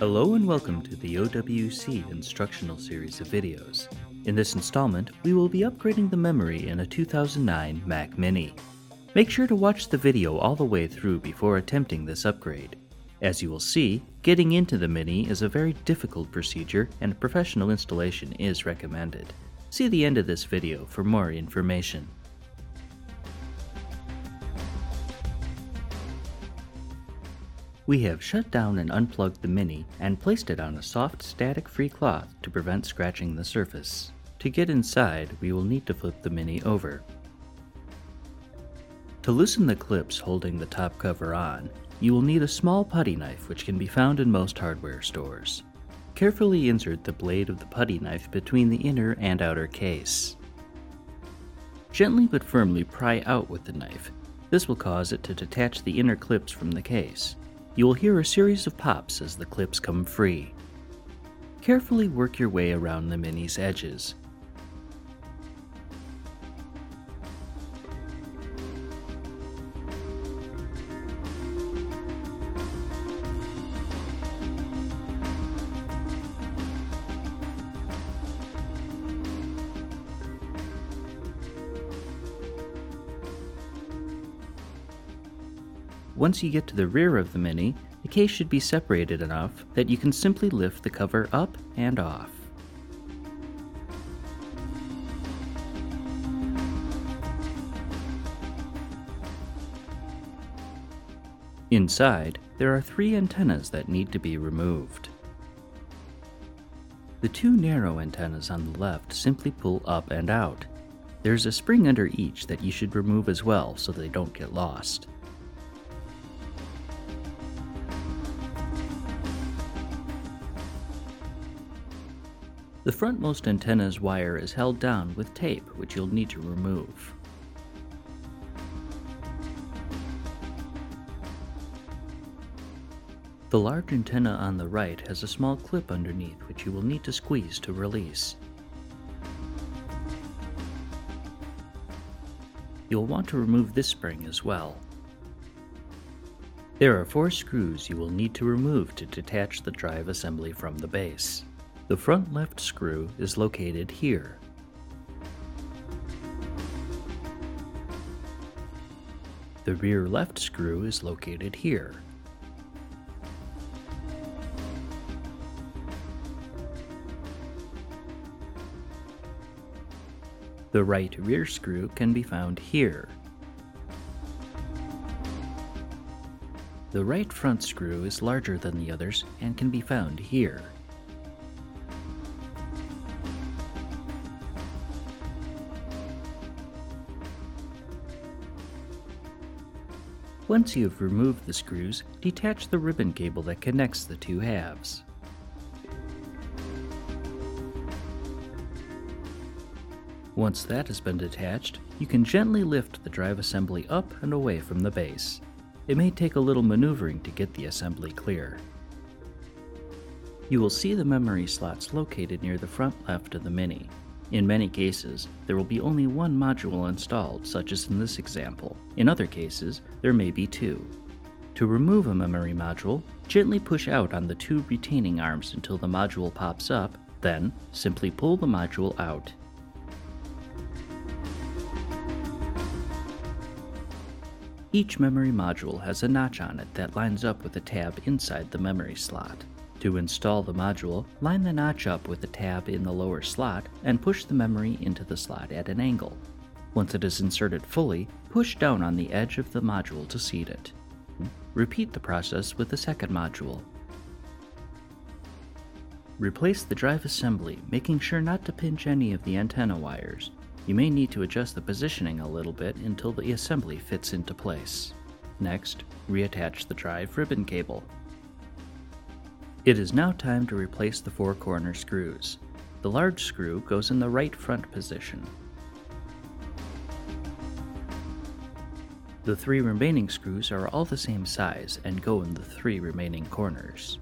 Hello and welcome to the OWC instructional series of videos. In this installment, we will be upgrading the memory in a 2009 Mac Mini. Make sure to watch the video all the way through before attempting this upgrade. As you will see, getting into the Mini is a very difficult procedure and professional installation is recommended. See the end of this video for more information. We have shut down and unplugged the Mini and placed it on a soft static-free cloth to prevent scratching the surface. To get inside, we will need to flip the Mini over. To loosen the clips holding the top cover on, you will need a small putty knife which can be found in most hardware stores. Carefully insert the blade of the putty knife between the inner and outer case. Gently but firmly pry out with the knife. This will cause it to detach the inner clips from the case you will hear a series of pops as the clips come free. Carefully work your way around the Mini's edges. Once you get to the rear of the Mini, the case should be separated enough that you can simply lift the cover up and off. Inside, there are three antennas that need to be removed. The two narrow antennas on the left simply pull up and out. There's a spring under each that you should remove as well so they don't get lost. The frontmost antenna's wire is held down with tape, which you'll need to remove. The large antenna on the right has a small clip underneath which you will need to squeeze to release. You'll want to remove this spring as well. There are four screws you will need to remove to detach the drive assembly from the base. The front left screw is located here. The rear left screw is located here. The right rear screw can be found here. The right front screw is larger than the others and can be found here. Once you have removed the screws, detach the ribbon cable that connects the two halves. Once that has been detached, you can gently lift the drive assembly up and away from the base. It may take a little maneuvering to get the assembly clear. You will see the memory slots located near the front left of the Mini. In many cases, there will be only one module installed, such as in this example. In other cases, there may be two. To remove a memory module, gently push out on the two retaining arms until the module pops up, then simply pull the module out. Each memory module has a notch on it that lines up with a tab inside the memory slot. To install the module, line the notch up with the tab in the lower slot and push the memory into the slot at an angle. Once it is inserted fully, push down on the edge of the module to seat it. Repeat the process with the second module. Replace the drive assembly, making sure not to pinch any of the antenna wires. You may need to adjust the positioning a little bit until the assembly fits into place. Next, reattach the drive ribbon cable. It is now time to replace the four corner screws. The large screw goes in the right front position. The three remaining screws are all the same size and go in the three remaining corners.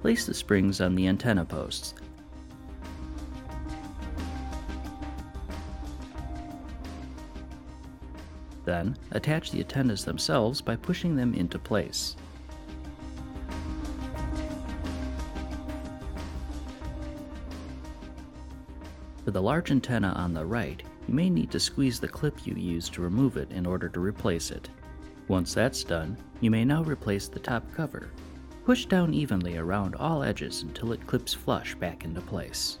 Place the springs on the antenna posts Then, attach the antennas themselves by pushing them into place. For the large antenna on the right, you may need to squeeze the clip you used to remove it in order to replace it. Once that's done, you may now replace the top cover. Push down evenly around all edges until it clips flush back into place.